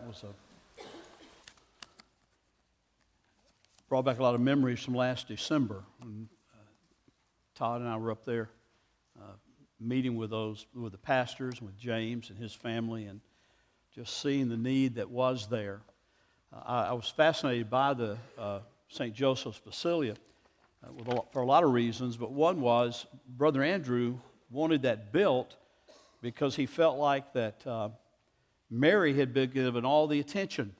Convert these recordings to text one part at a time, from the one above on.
that was a brought back a lot of memories from last December. And, uh, Todd and I were up there uh, meeting with those with the pastors, with James and his family, and just seeing the need that was there. Uh, I, I, was fascinated by the uh, St. Joseph's Basilica uh, a, for a lot of reasons, but one was Brother Andrew wanted that built because he felt like that uh, Mary had been given all the attention,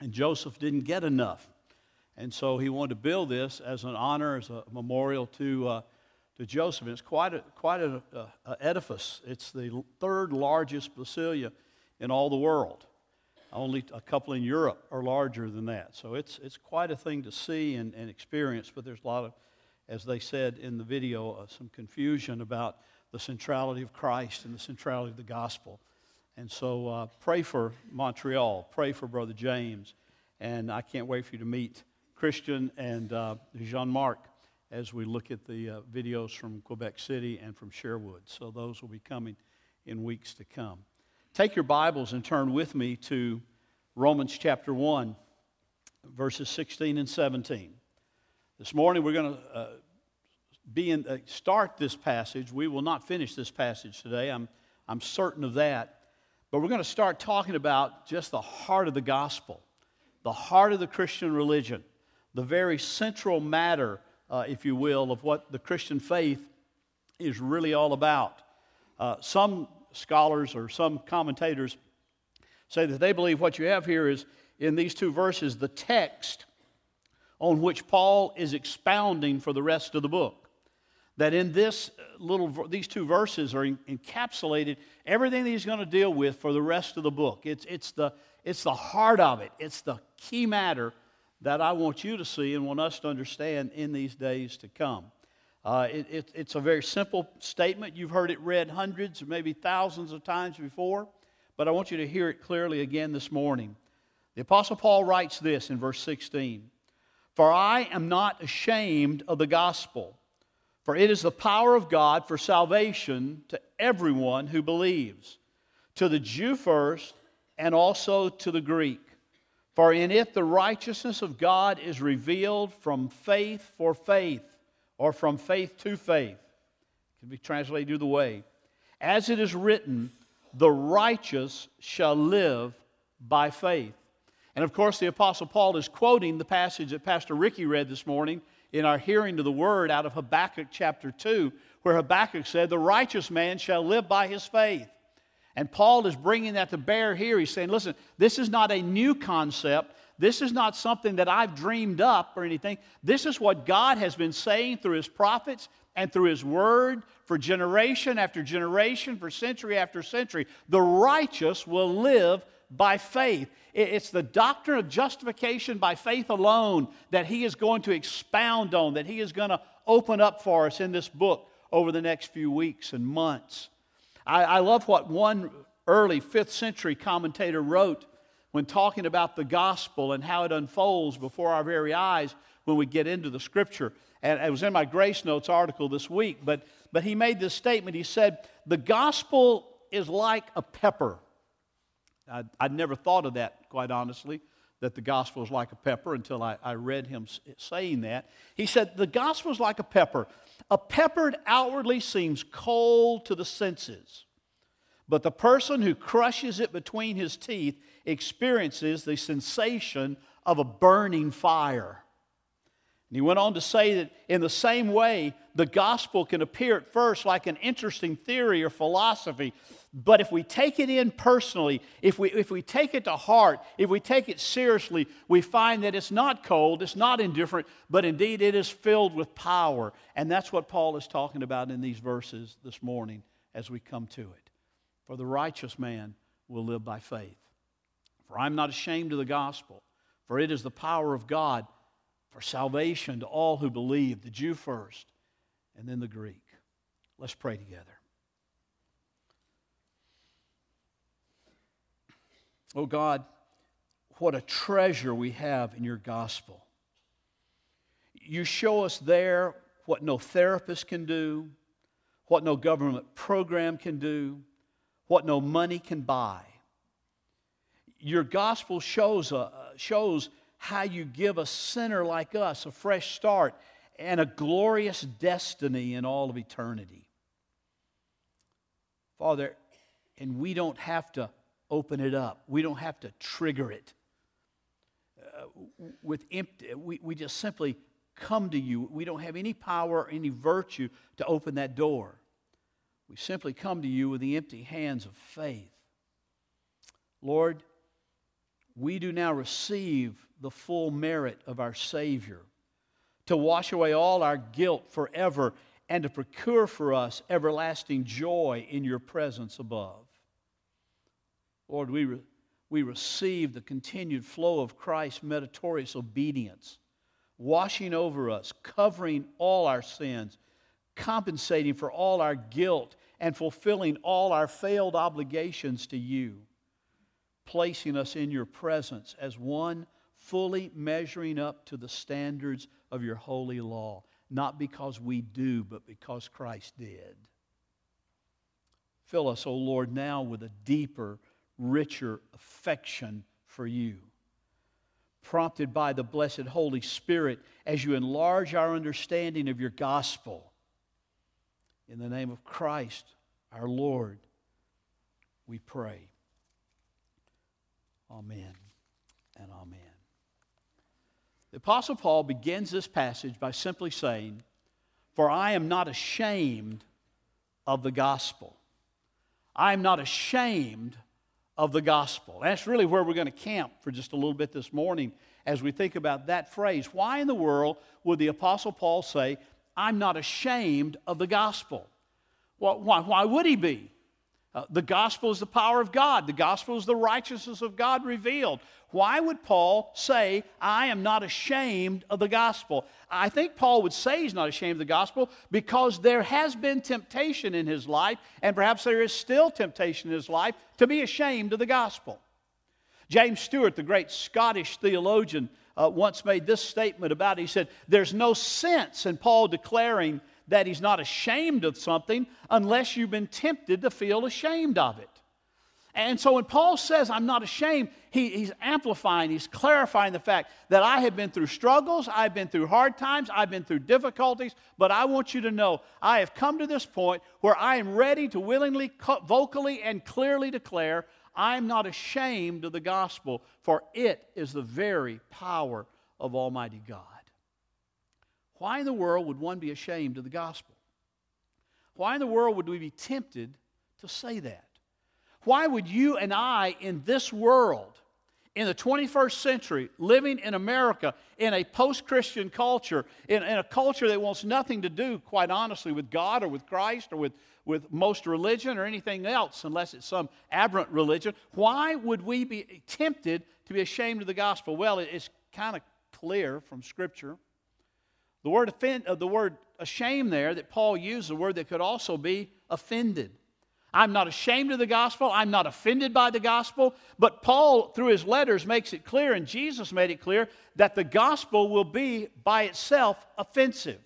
and Joseph didn't get enough. And so he wanted to build this as an honor, as a memorial to, uh, to Joseph. And it's quite a, quite an edifice. It's the third largest basilica in all the world. Only a couple in Europe are larger than that. So it's, it's quite a thing to see and, and experience, but there's a lot of, as they said in the video, uh, some confusion about the centrality of Christ and the centrality of the gospel. And so uh, pray for Montreal, pray for Brother James, and I can't wait for you to meet Christian and uh, Jean Marc as we look at the uh, videos from Quebec City and from Sherwood. So those will be coming in weeks to come. Take your Bibles and turn with me to Romans chapter 1, verses 16 and 17. This morning we're going to uh, be in, uh, start this passage. We will not finish this passage today. I'm, I'm certain of that. But we're going to start talking about just the heart of the gospel, the heart of the Christian religion, the very central matter, uh, if you will, of what the Christian faith is really all about. Uh, some scholars or some commentators say that they believe what you have here is in these two verses the text on which Paul is expounding for the rest of the book that in this little these two verses are encapsulated everything that he's going to deal with for the rest of the book. It's, it's, the, it's the heart of it. It's the key matter that i want you to see and want us to understand in these days to come. Uh, it, it, it's a very simple statement. You've heard it read hundreds or maybe thousands of times before but i want you to hear it clearly again this morning. The apostle paul writes this in verse 16 for i am not ashamed of the gospel for it is the power of God for salvation to everyone who believes, to the Jew first, and also to the Greek. For in it the righteousness of God is revealed from faith for faith, or from faith to faith. It can be translated either way. As it is written, the righteous shall live by faith. And of course, the Apostle Paul is quoting the passage that Pastor Ricky read this morning in our hearing to the word out of Habakkuk chapter 2, where Habakkuk said, The righteous man shall live by his faith. And Paul is bringing that to bear here. He's saying, Listen, this is not a new concept. This is not something that I've dreamed up or anything. This is what God has been saying through his prophets and through his word for generation after generation, for century after century. The righteous will live by faith. It's the doctrine of justification by faith alone that he is going to expound on, that he is going to open up for us in this book over the next few weeks and months. I, I love what one early fifth century commentator wrote when talking about the gospel and how it unfolds before our very eyes when we get into the scripture. And it was in my Grace Notes article this week, but, but he made this statement. He said, The gospel is like a pepper I'd, I'd, never thought of that, quite honestly, that the gospel is like a pepper until I, I read him saying that. He said, The gospel is like a pepper. A pepper outwardly seems cold to the senses, but the person who crushes it between his teeth experiences the sensation of a burning fire. And he went on to say that in the same way, the gospel can appear at first like an interesting theory or philosophy, but if we take it in personally, if we, if we take it to heart, if we take it seriously, we find that it's not cold, it's not indifferent, but indeed it is filled with power. And that's what Paul is talking about in these verses this morning as we come to it. For the righteous man will live by faith. For I'm not ashamed of the gospel, for it is the power of God for salvation to all who believe, the Jew first, and then the Greek. Let's pray together. Oh God, what a treasure we have in your gospel. You show us there what no therapist can do, what no government program can do, what no money can buy. your gospel shows, uh, shows how you give a sinner like us a fresh start and a glorious destiny in all of eternity. Father, and we don't have to open it up, we don't have to trigger it. Uh, with empty, we, we just simply come to you. We don't have any power or any virtue to open that door. We simply come to you with the empty hands of faith. Lord, we do now receive the full merit of our Savior to wash away all our guilt forever and to procure for us everlasting joy in your presence above. Lord, we, re- we receive the continued flow of Christ's meritorious obedience, washing over us, covering all our sins, compensating for all our guilt, and fulfilling all our failed obligations to you, placing us in your presence as one fully measuring up to the standards of your holy law, not because we do, but because Christ did. Fill us, O Lord, now with a deeper, richer affection for you. Prompted by the blessed Holy Spirit as you enlarge our understanding of your gospel. In the name of Christ, our Lord, we pray. Amen and amen. The Apostle Paul begins this passage by simply saying, For I am not ashamed of the gospel. I am not ashamed of the gospel. That's really where we're going to camp for just a little bit this morning as we think about that phrase. Why in the world would the Apostle Paul say, I'm not ashamed of the gospel? Well, why, why would he be? Uh, the gospel is the power of God. The gospel is the righteousness of God revealed. Why would Paul say, I am not ashamed of the gospel? I think Paul would say he's not ashamed of the gospel because there has been temptation in his life, and perhaps there is still temptation in his life to be ashamed of the gospel. James Stewart, the great Scottish theologian, uh, once made this statement about it. He said, There's no sense in Paul declaring that he's not ashamed of something unless you've been tempted to feel ashamed of it. And so when Paul says, I'm not ashamed, he, he's amplifying, he's clarifying the fact that I have been through struggles, I've been through hard times, I've been through difficulties, but I want you to know I have come to this point where I am ready to willingly, vocally, and clearly declare I'm not ashamed of the gospel, for it is the very power of Almighty God. Why in the world would one be ashamed of the gospel? Why in the world would we be tempted to say that? Why would you and I in this world, in the 21st century, living in America, in a post Christian culture, in, in, a culture that wants nothing to do, quite honestly, with God or with Christ or with, with most religion or anything else, unless it's some aberrant religion, why would we be tempted to be ashamed of the gospel? Well, it's kind of clear from Scripture. The word, offend, uh, the word ashamed there that Paul used, the word that could also be offended. I'm not ashamed of the gospel. I'm not offended by the gospel. But Paul, through his letters, makes it clear, and Jesus made it clear, that the gospel will be by itself offensive.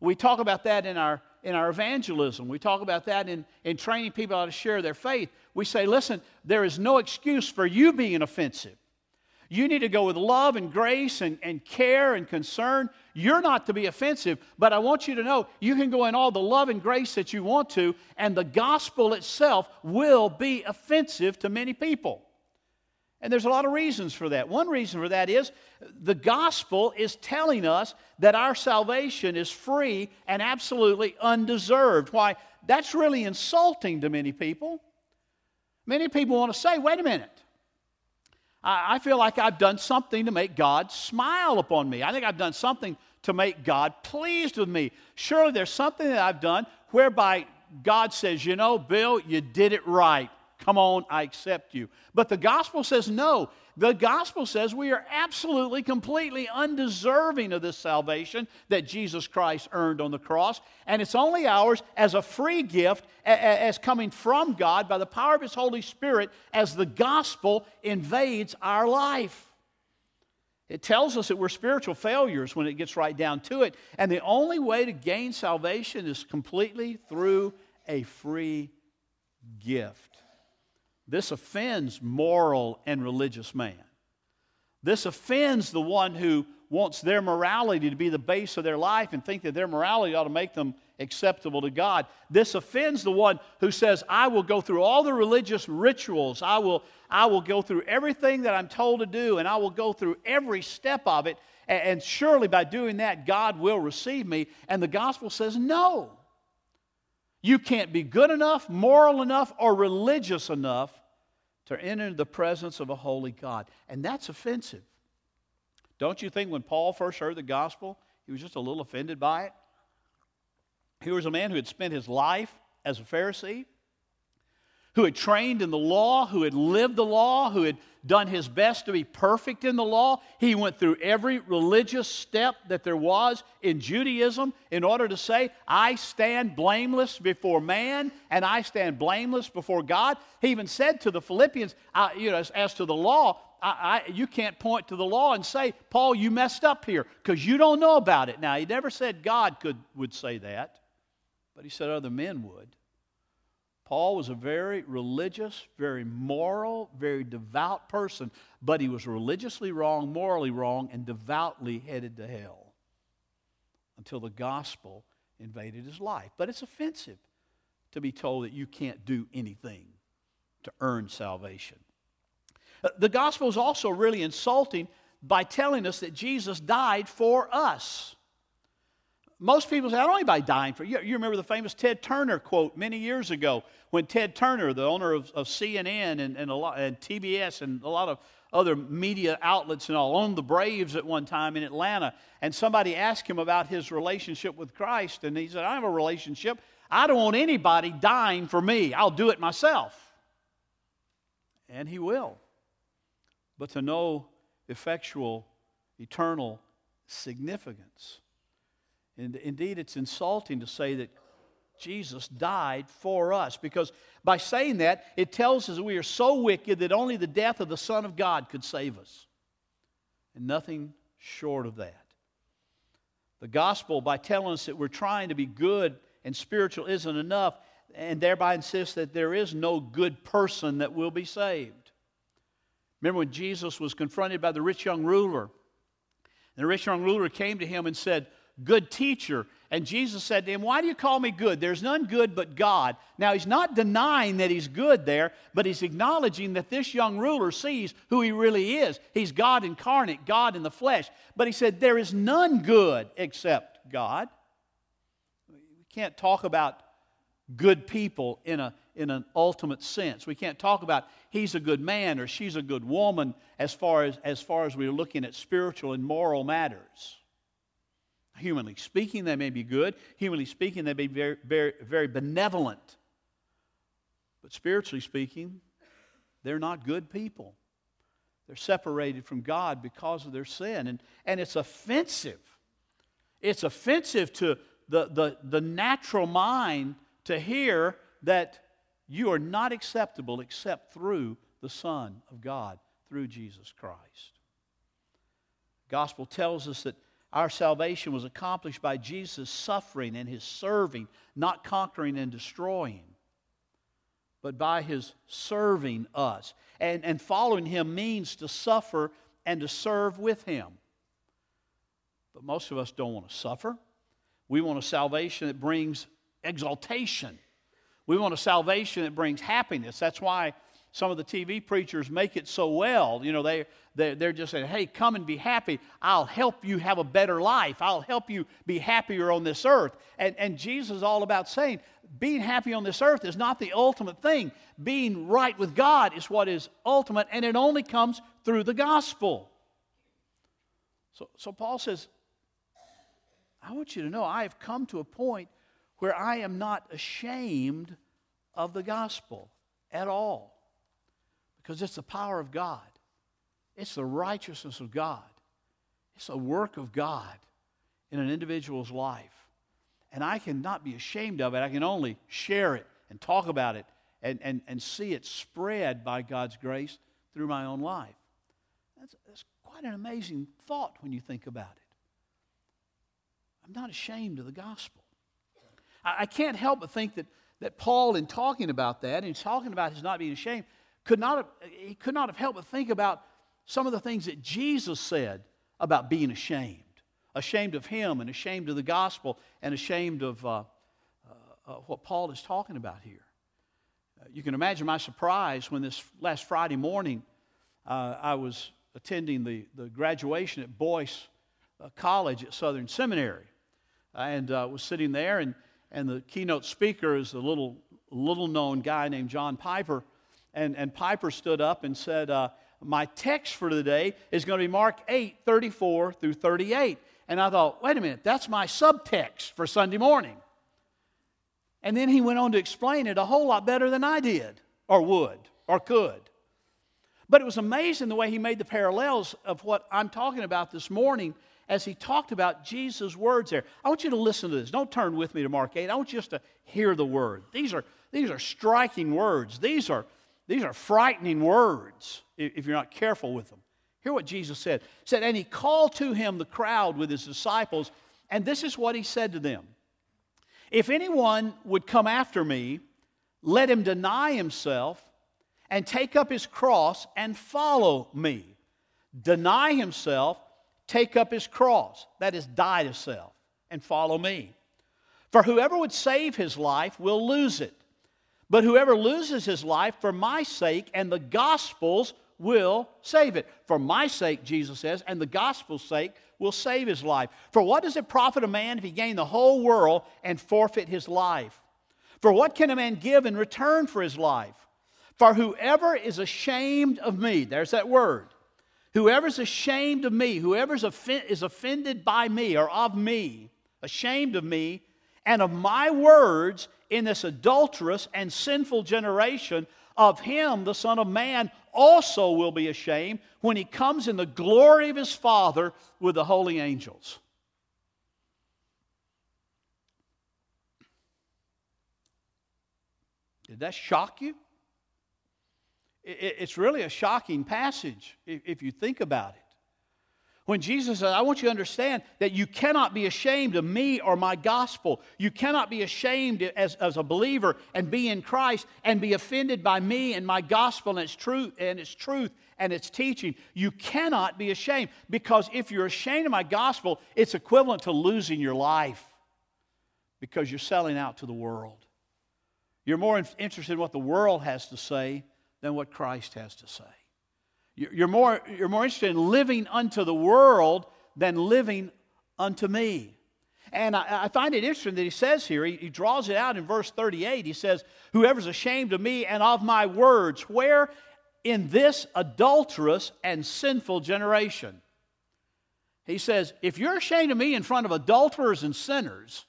We talk about that in our, in our evangelism. We talk about that in, in training people how to share their faith. We say, listen, there is no excuse for you being offensive. You need to go with love and grace and, and care and concern. You're not to be offensive, but I want you to know you can go in all the love and grace that you want to, and the gospel itself will be offensive to many people. And there's a lot of reasons for that. One reason for that is the gospel is telling us that our salvation is free and absolutely undeserved. Why? That's really insulting to many people. Many people want to say, wait a minute. I, feel like I've done something to make God smile upon me. I think I've done something to make God pleased with me. Surely there's something that I've done whereby God says, you know, Bill, you did it right. Come on, I accept you. But the gospel says no. The gospel says we are absolutely, completely undeserving of this salvation that Jesus Christ earned on the cross, and it's only ours as a free gift, as coming from God by the power of His Holy Spirit, as the gospel invades our life. It tells us that we're spiritual failures when it gets right down to it, and the only way to gain salvation is completely through a free gift. This offends moral and religious man. This offends the one who wants their morality to be the base of their life and think that their morality ought to make them acceptable to God. This offends the one who says, I will go through all the religious rituals. I will, I will go through everything that I'm told to do, and I will go through every step of it. And, and surely by doing that, God will receive me. And the gospel says, no. You can't be good enough, moral enough, or religious enough to enter the presence of a holy God. And that's offensive. Don't you think when Paul first heard the gospel, he was just a little offended by it? He was a man who had spent his life as a Pharisee, who had trained in the law, who had lived the law, who had done his best to be perfect in the law. He went through every religious step that there was in Judaism in order to say, I stand blameless before man and I stand blameless before God. He even said to the Philippians, you know, as, as to the law, I, I, you can't point to the law and say, Paul, you messed up here because you don't know about it. Now, he never said God could, would say that, but he said other men would. Paul was a very religious, very moral, very devout person, but he was religiously wrong, morally wrong, and devoutly headed to hell until the gospel invaded his life. But it's offensive to be told that you can't do anything to earn salvation. Uh, the gospel is also really insulting by telling us that Jesus died for us. Most people say, I don't know anybody dying for you. You remember the famous Ted Turner quote many years ago when Ted Turner, the owner of, of CNN and, and, a lot, and TBS and a lot of other media outlets and all, owned the Braves at one time in Atlanta. And somebody asked him about his relationship with Christ. And he said, I have a relationship. I don't want anybody dying for me. I'll do it myself. And he will. But to no effectual, eternal significance and indeed, it's insulting to say that Jesus died for us because by saying that, it tells us we are so wicked that only the death of the Son of God could save us. And nothing short of that. The gospel, by telling us that we're trying to be good and spiritual, isn't enough, and thereby insists that there is no good person that will be saved. Remember when Jesus was confronted by the rich young ruler? And the rich young ruler came to him and said, good teacher. And Jesus said to him, Why do you call me good? There's none good but God. Now, he's not denying that he's good there, but he's acknowledging that this young ruler sees who he really is. He's God incarnate, God in the flesh. But he said, There is none good except God. We can't talk about good people in, a, in an ultimate sense. We can't talk about he's a good man or she's a good woman as far as, as far as we're looking at spiritual and moral matters. Humanly speaking, they may be good. Humanly speaking, they may be very, very, very benevolent. But spiritually speaking, they're not good people. They're separated from God because of their sin. And, and it's offensive. It's offensive to the, the, the natural mind to hear that you are not acceptable except through the Son of God, through Jesus Christ. gospel tells us that our salvation was accomplished by Jesus' suffering and his serving, not conquering and destroying, but by his serving us. And, and following him means to suffer and to serve with him. But most of us don't want to suffer. We want a salvation that brings exaltation. We want a salvation that brings happiness. That's why some of the TV preachers make it so well. You know, they, they, they're just saying, hey, come and be happy. I'll help you have a better life. I'll help you be happier on this earth. And, and Jesus is all about saying, being happy on this earth is not the ultimate thing. Being right with God is what is ultimate, and it only comes through the gospel. So, so Paul says, I want you to know I have come to a point where I am not ashamed of the gospel at all because it's the power of God, it's the righteousness of God, it's a work of God in an individual's life. And I cannot be ashamed of it. I can only share it and talk about it and, and, and see it spread by God's grace through my own life. That's, that's quite an amazing thought when you think about it. I'm not ashamed of the gospel. I, I can't help but think that, that Paul, in talking about that, and talking about his not being ashamed, could not have, he could not have helped but think about some of the things that Jesus said about being ashamed. Ashamed of him and ashamed of the gospel and ashamed of uh, uh, uh, what Paul is talking about here. Uh, you can imagine my surprise when this last Friday morning uh, I was attending the, the graduation at Boyce uh, College at Southern Seminary. And was sitting there and, and the keynote speaker is a little, little known guy named John Piper and, and Piper stood up and said, uh, my text for today is going to be Mark 8, 34 through 38. And I thought, wait a minute, that's my subtext for Sunday morning. And then he went on to explain it a whole lot better than I did, or would, or could. But it was amazing the way he made the parallels of what I'm talking about this morning as he talked about Jesus' words there. I want you to listen to this. Don't turn with me to Mark 8. I want you just to hear the word. These are, these are striking words. These are, these are frightening words if you're not careful with them. Hear what Jesus said. He said, And he called to him the crowd with his disciples, and this is what he said to them If anyone would come after me, let him deny himself and take up his cross and follow me. Deny himself, take up his cross, that is, die to self, and follow me. For whoever would save his life will lose it. But whoever loses his life for my sake and the gospel's will save it. For my sake, Jesus says, and the gospel's sake will save his life. For what does it profit a man if he gain the whole world and forfeit his life? For what can a man give in return for his life? For whoever is ashamed of me, there's that word. Whoever's ashamed of me, whoever is offended by me or of me, ashamed of me, and of my words in this adulterous and sinful generation, of him the Son of Man also will be ashamed when he comes in the glory of his Father with the holy angels. Did that shock you? It's really a shocking passage if you think about it. When Jesus said, I want you to understand that you cannot be ashamed of me or my gospel. You cannot be ashamed as, as a believer and be in Christ and be offended by me and my gospel and its truth and its truth and its teaching. You cannot be ashamed because if you're ashamed of my gospel, it's equivalent to losing your life because you're selling out to the world. You're more interested in what the world has to say than what Christ has to say. You're more, you're more interested in living unto the world than living unto me. And I, I find it interesting that he says here, he, he draws it out in verse 38. He says, Whoever's ashamed of me and of my words, where in this adulterous and sinful generation? He says, If you're ashamed of me in front of adulterers and sinners,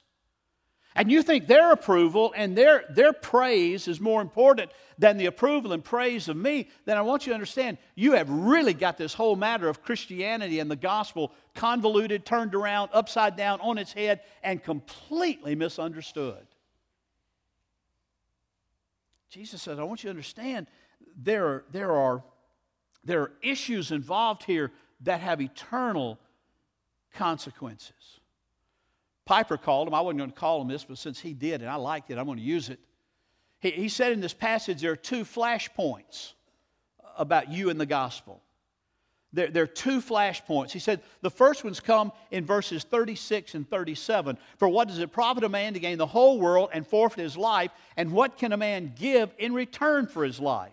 and you think their approval and their, their praise is more important than the approval and praise of me, then I want you to understand you have really got this whole matter of Christianity and the gospel convoluted, turned around, upside down, on its head, and completely misunderstood. Jesus says, I want you to understand there are, there are, there are issues involved here that have eternal consequences. Piper called him. I wasn't going to call him this, but since he did and I liked it, I'm going to use it. He, he said in this passage there are two flashpoints about you and the gospel. There, there, are two flashpoints. He said the first ones come in verses 36 and 37. For what does it profit a man to gain the whole world and forfeit his life? And what can a man give in return for his life?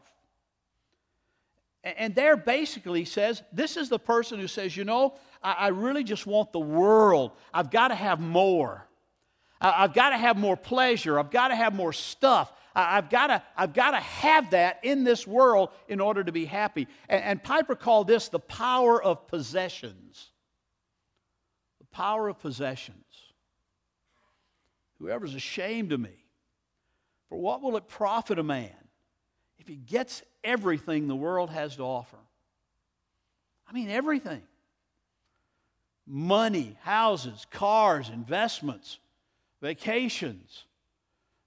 And there basically says this is the person who says, you know, I, I really just want the world. I've got to have more. I, I've got to have more pleasure. I've got to have more stuff. I, have got to, I've got to have that in this world in order to be happy. And, and Piper called this the power of possessions. The power of possessions. Whoever's ashamed of me, for what will it profit a man if he gets everything the world has to offer? I mean, everything money, houses, cars, investments, vacations,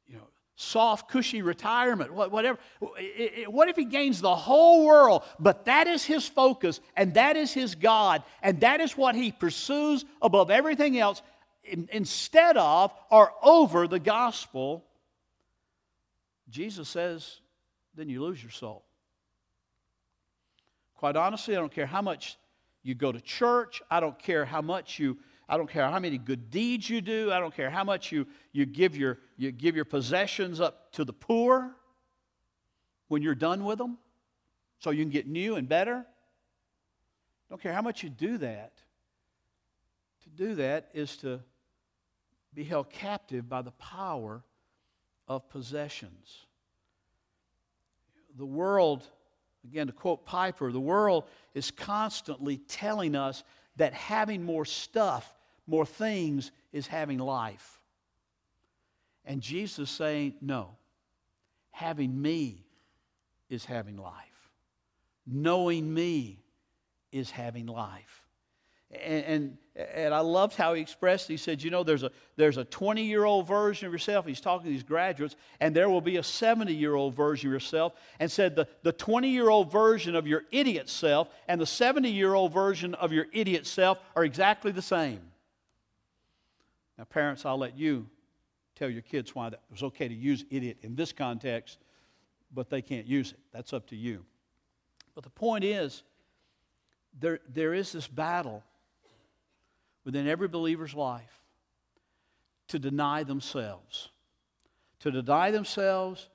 you know, soft, cushy retirement, whatever. What if he gains the whole world, but that is his focus, and that is his God, and that is what he pursues above everything else instead of or over the gospel? Jesus says, then you lose your soul. Quite honestly, I don't care how much you go to church. I don't care how much you, I don't care how many good deeds you do. I don't care how much you, you, give, your, you give your possessions up to the poor when you're done with them so you can get new and better. Don't care how much you do that. To do that is to be held captive by the power of possessions. The world, again, to quote Piper, the world is constantly telling us that having more stuff, more things, is having life. And Jesus saying, no, having me is having life. Knowing me is having life. And, and, and, I loved how he expressed it. He said, You know, there's a, there's a 20 year old version of yourself. He's talking to these graduates, and there will be a 70 year old version of yourself. And said, The, the 20 year old version of your idiot self and the 70 year old version of your idiot self are exactly the same. Now, parents, I'll let you tell your kids why it was okay to use idiot in this context, but they can't use it. That's up to you. But the point is, there, there is this battle within every believer's life to deny themselves. To deny themselves,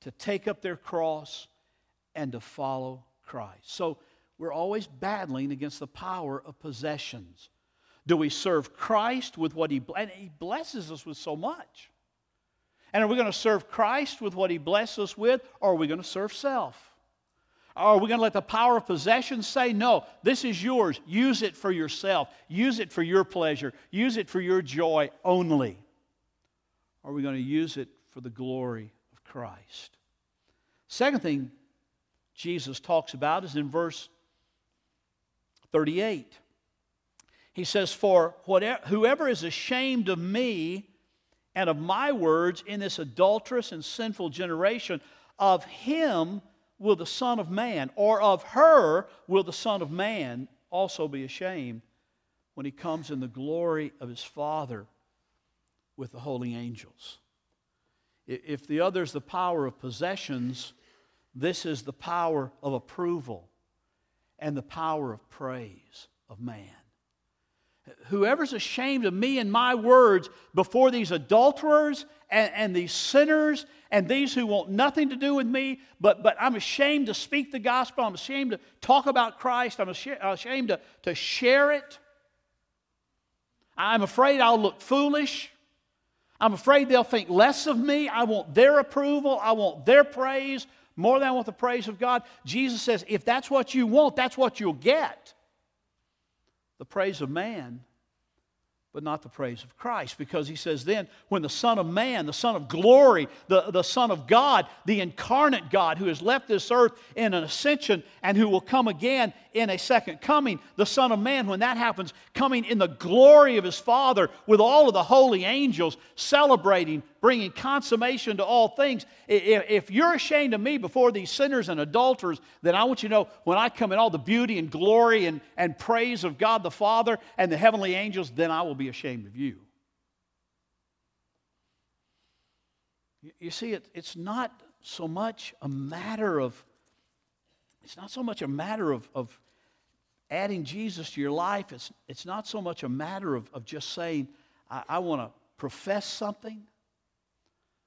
to take up their cross, and to follow Christ. So we're always battling against the power of possessions. Do we serve Christ with what He and He blesses us with so much? And are we going to serve Christ with what He blesses us with, or are we going to serve self? Oh, Are we going to let the power of possession say, no, this is yours. Use it for yourself. Use it for your pleasure. Use it for your joy only. Are we going to use it for the glory of Christ? Second thing Jesus talks about is in verse 38. He says, For whatever, whoever is ashamed of me and of my words in this adulterous and sinful generation, of him will the Son of Man, or of her will the Son of Man also be ashamed when he comes in the glory of his Father with the holy angels. If the other is the power of possessions, this is the power of approval and the power of praise of man. Whoever's ashamed of me and my words before these adulterers and, and, these sinners and these who want nothing to do with me, but, but I'm ashamed to speak the gospel, I'm ashamed to talk about Christ, I'm ashamed to, to share it. I'm afraid I'll look foolish. I'm afraid they'll think less of me. I want their approval, I want their praise more than I want the praise of God. Jesus says, if that's what you want, that's what you'll get the praise of man, but not the praise of Christ. Because he says, then, when the Son of Man, the Son of glory, the, the Son of God, the incarnate God who has left this earth in an ascension and who will come again in a second coming, the Son of Man, when that happens, coming in the glory of his Father with all of the holy angels celebrating, bringing consummation to all things. If you're ashamed of me before these sinners and adulterers, then I want you to know when I come in all the beauty and glory and, and praise of God the Father and the heavenly angels, then I will be ashamed of you. You see, it, it's not so much a matter of it's not so much a matter of, of adding Jesus to your life. It's, it's not so much a matter of, of just saying, I, I want to profess something.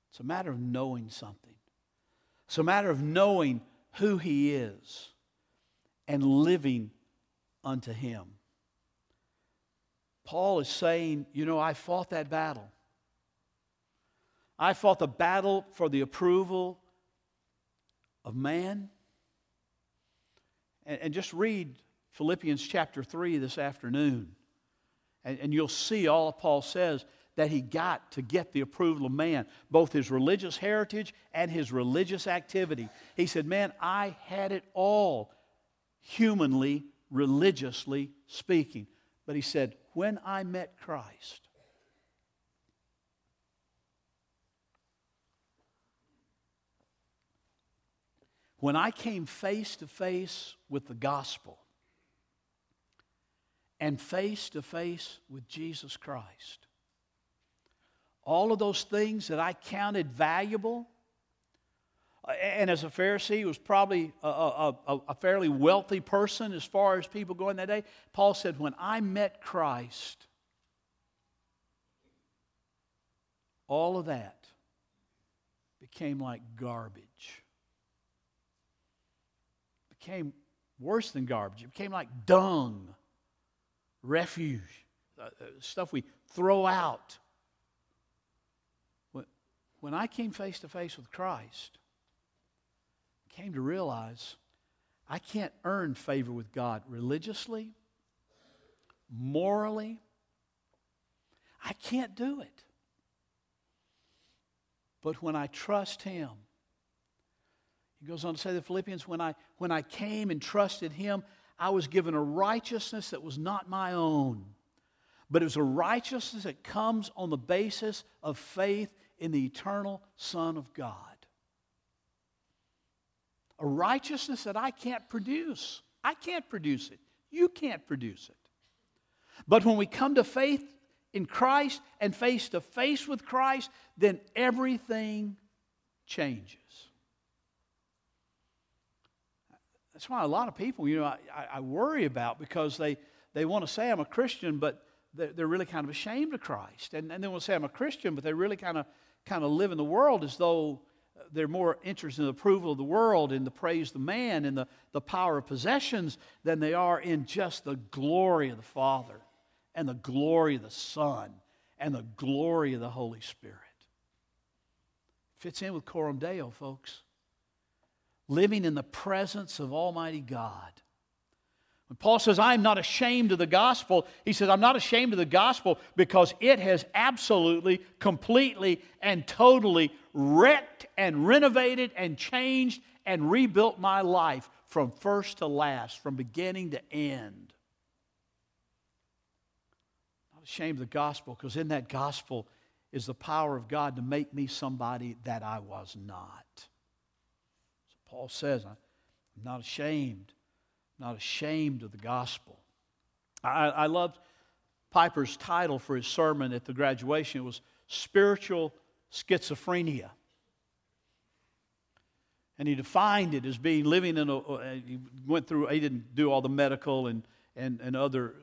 It's a matter of knowing something. It's a matter of knowing who He is and living unto Him. Paul is saying, You know, I fought that battle. I fought the battle for the approval of man. And, and just read Philippians chapter 3 this afternoon. And, and you'll see all Paul says that he got to get the approval of man, both his religious heritage and his religious activity. He said, Man, I had it all, humanly, religiously speaking. But he said, When I met Christ, when I came face to face with the gospel and face to face with Jesus Christ, all of those things that I counted valuable, And as a Pharisee, he was probably a, a, a, fairly wealthy person as far as people going that day. Paul said, When I met Christ, all of that became like garbage. became worse than garbage. It became like dung, refuse, uh, uh stuff we throw out. When, when I came face to face with Christ, I came to realize I can't earn favor with God religiously, morally. I can't do it. But when I trust Him, he goes on to say the Philippians, when I, when I came and trusted Him, I was given a righteousness that was not my own, but it was a righteousness that comes on the basis of faith in the eternal Son of God. A righteousness that I can't produce. I can't produce it. You can't produce it. But when we come to faith in Christ and face to face with Christ, then everything changes. That's why a lot of people, you know, I, I worry about because they, they want to say I'm a Christian, but they're, they're really kind of ashamed of Christ. And, and they want to say I'm a Christian, but they really kind of, kind of live in the world as though uh, they're more interested in the approval of the world and the praise of the man and the, the power of possessions than they are in just the glory of the Father and the glory of the Son and the glory of the Holy Spirit. Fits in with Coram Deo, folks. Living in the presence of Almighty God. When Paul says, I'm not ashamed of the gospel, he says, I'm not ashamed of the gospel because it has absolutely, completely, and totally wrecked and renovated and changed and rebuilt my life from first to last, from beginning to end not ashamed of the gospel because in that gospel is the power of God to make me somebody that I was not. Paul says, I'm not ashamed, I'm not ashamed of the gospel. I, I loved Piper's title for his sermon at the graduation. It was Spiritual Schizophrenia. And he defined it as being living in a, he went through, he didn't do all the medical and, and, and other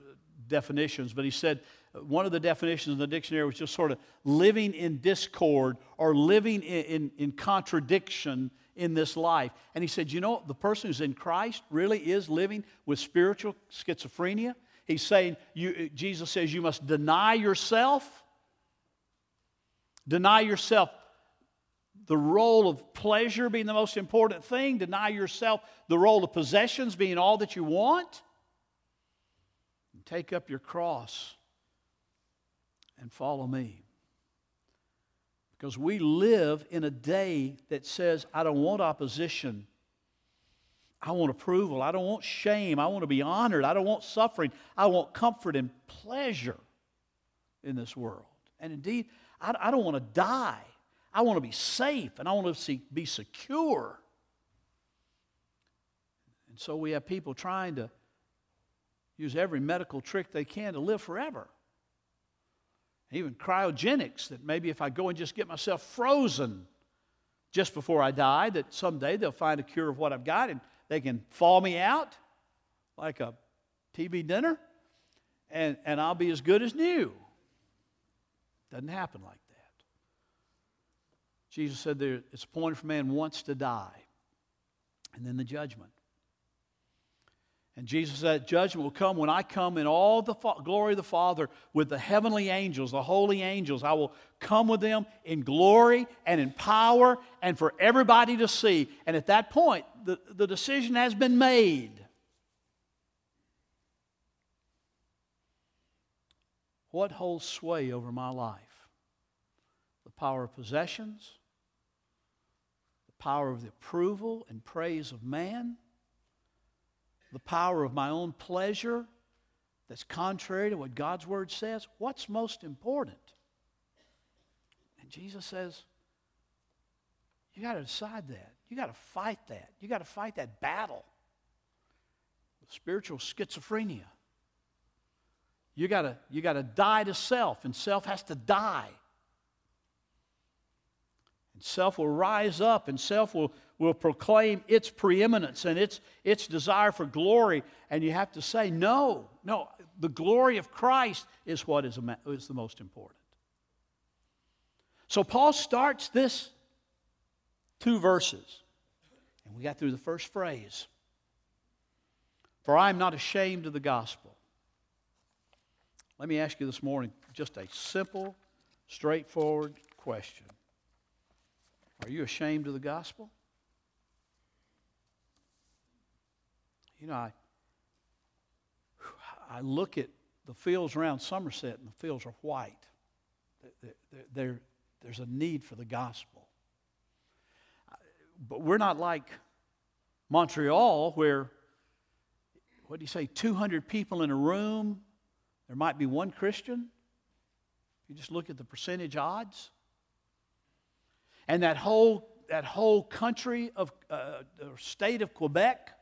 definitions, but he said uh, one of the definitions in the dictionary was just sort of living in discord or living in, in, in, contradiction in this life. And he said, You know, the person who's in Christ really is living with spiritual schizophrenia. He's saying, you, uh, Jesus says, you must deny yourself. Deny yourself the role of pleasure being the most important thing. Deny yourself the role of possessions being all that you want. And take up your cross and follow me. Because we live in a day that says, I don't want opposition. I want approval. I don't want shame. I want to be honored. I don't want suffering. I want comfort and pleasure in this world. And indeed, I, I don't want to die. I want to be safe and I want to see, be secure. And so we have people trying to use every medical trick they can to live forever even cryogenics, that maybe if I go and just get myself frozen just before I die, that someday they'll find a cure of what I've got and they can thaw me out like a TV dinner and, and I'll be as good as new. Doesn't happen like that. Jesus said there, it's appointed for man once to die and then the judgment. And Jesus said, Judgment will come when I come in all the fa- glory of the Father with the heavenly angels, the holy angels. I will come with them in glory and in power and for everybody to see. And at that point, the, the decision has been made. What holds sway over my life? The power of possessions, the power of the approval and praise of man the power of my own pleasure that's contrary to what God's Word says? What's most important? And Jesus says, you got to decide that. You got to fight that. You got to fight that battle spiritual schizophrenia. You got to you got to die to self, and self has to die. And self will rise up, and self will, will proclaim its preeminence and its, its desire for glory. And you have to say, no, no, the glory of Christ is what is, is the most important. So Paul starts this two verses, and we got through the first phrase. For I am not ashamed of the gospel. Let me ask you this morning just a simple, straightforward question Are you ashamed of the gospel? You know, I, I look at the fields around Somerset, and the fields are white. They're, they're, there's a need for the gospel. But we're not like Montreal, where, what do you say, 200 people in a room, there might be one Christian. You just look at the percentage odds. And that whole, that whole country of, uh, state of Quebec,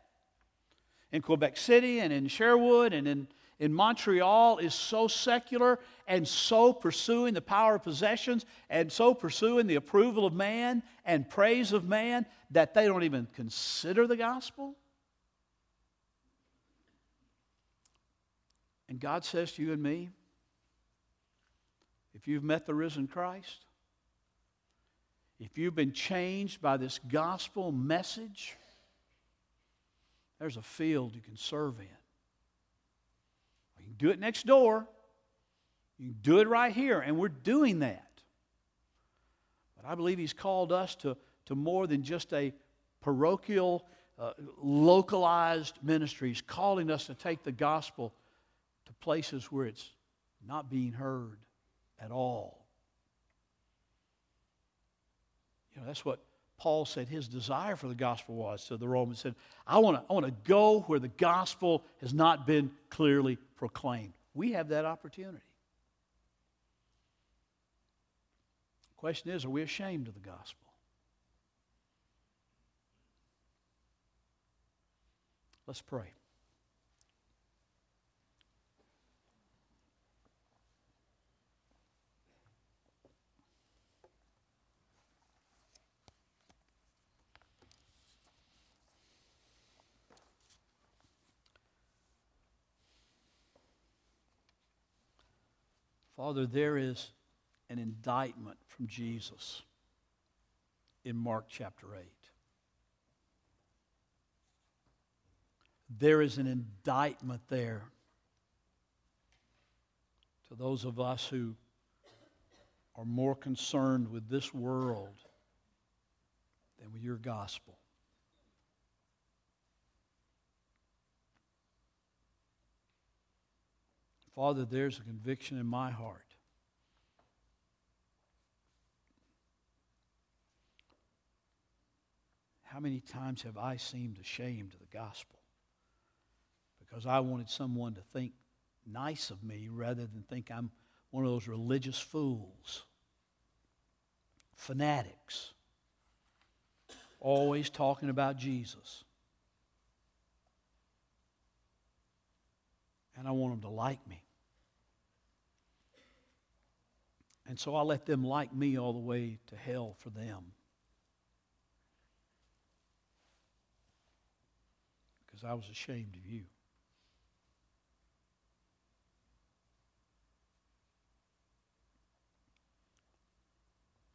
in Quebec City and in Sherbrooke and in in Montreal is so secular and so pursuing the power of possessions and so pursuing the approval of man and praise of man that they don't even consider the gospel? And God says to you and me, if you've met the risen Christ, if you've been changed by this gospel message, there's a field you can serve in. You can do it next door. You can do it right here, and we're doing that. But I believe He's called us to, to more than just a parochial, uh, localized ministry. He's calling us to take the gospel to places where it's not being heard at all. You know, that's what Paul said his desire for the gospel was to the Romans. Said, I want to I wanna go where the gospel has not been clearly proclaimed. We have that opportunity. The question is, are we ashamed of the gospel? Let's pray. Father, there is an indictment from Jesus in Mark chapter 8. There is an indictment there to those of us who are more concerned with this world than with your gospel. Father, there's a conviction in my heart. How many times have I seemed ashamed of the gospel? Because I wanted someone to think nice of me rather than think I'm one of those religious fools, fanatics, always talking about Jesus. And I want them to like me. And so I let them like me all the way to hell for them. Because I was ashamed of you.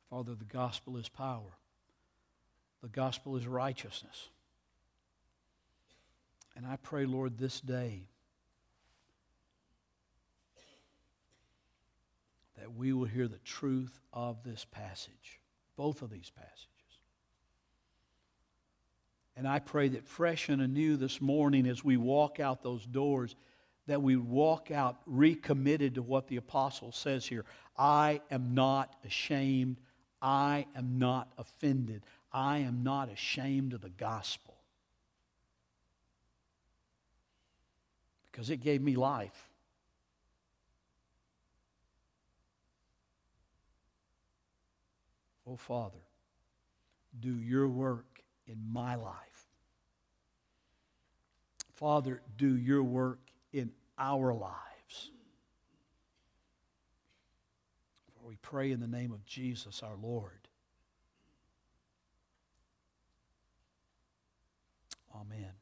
Father, the gospel is power. The gospel is righteousness. And I pray, Lord, this day that we will hear the truth of this passage, both of these passages. And I pray that fresh and anew this morning as we walk out those doors, that we walk out recommitted to what the apostle says here. I am not ashamed. I am not offended. I am not ashamed of the gospel. Because it gave me life. Oh, Father, do your work in my life. Father, do your work in our lives. For we pray in the name of Jesus our Lord. Amen.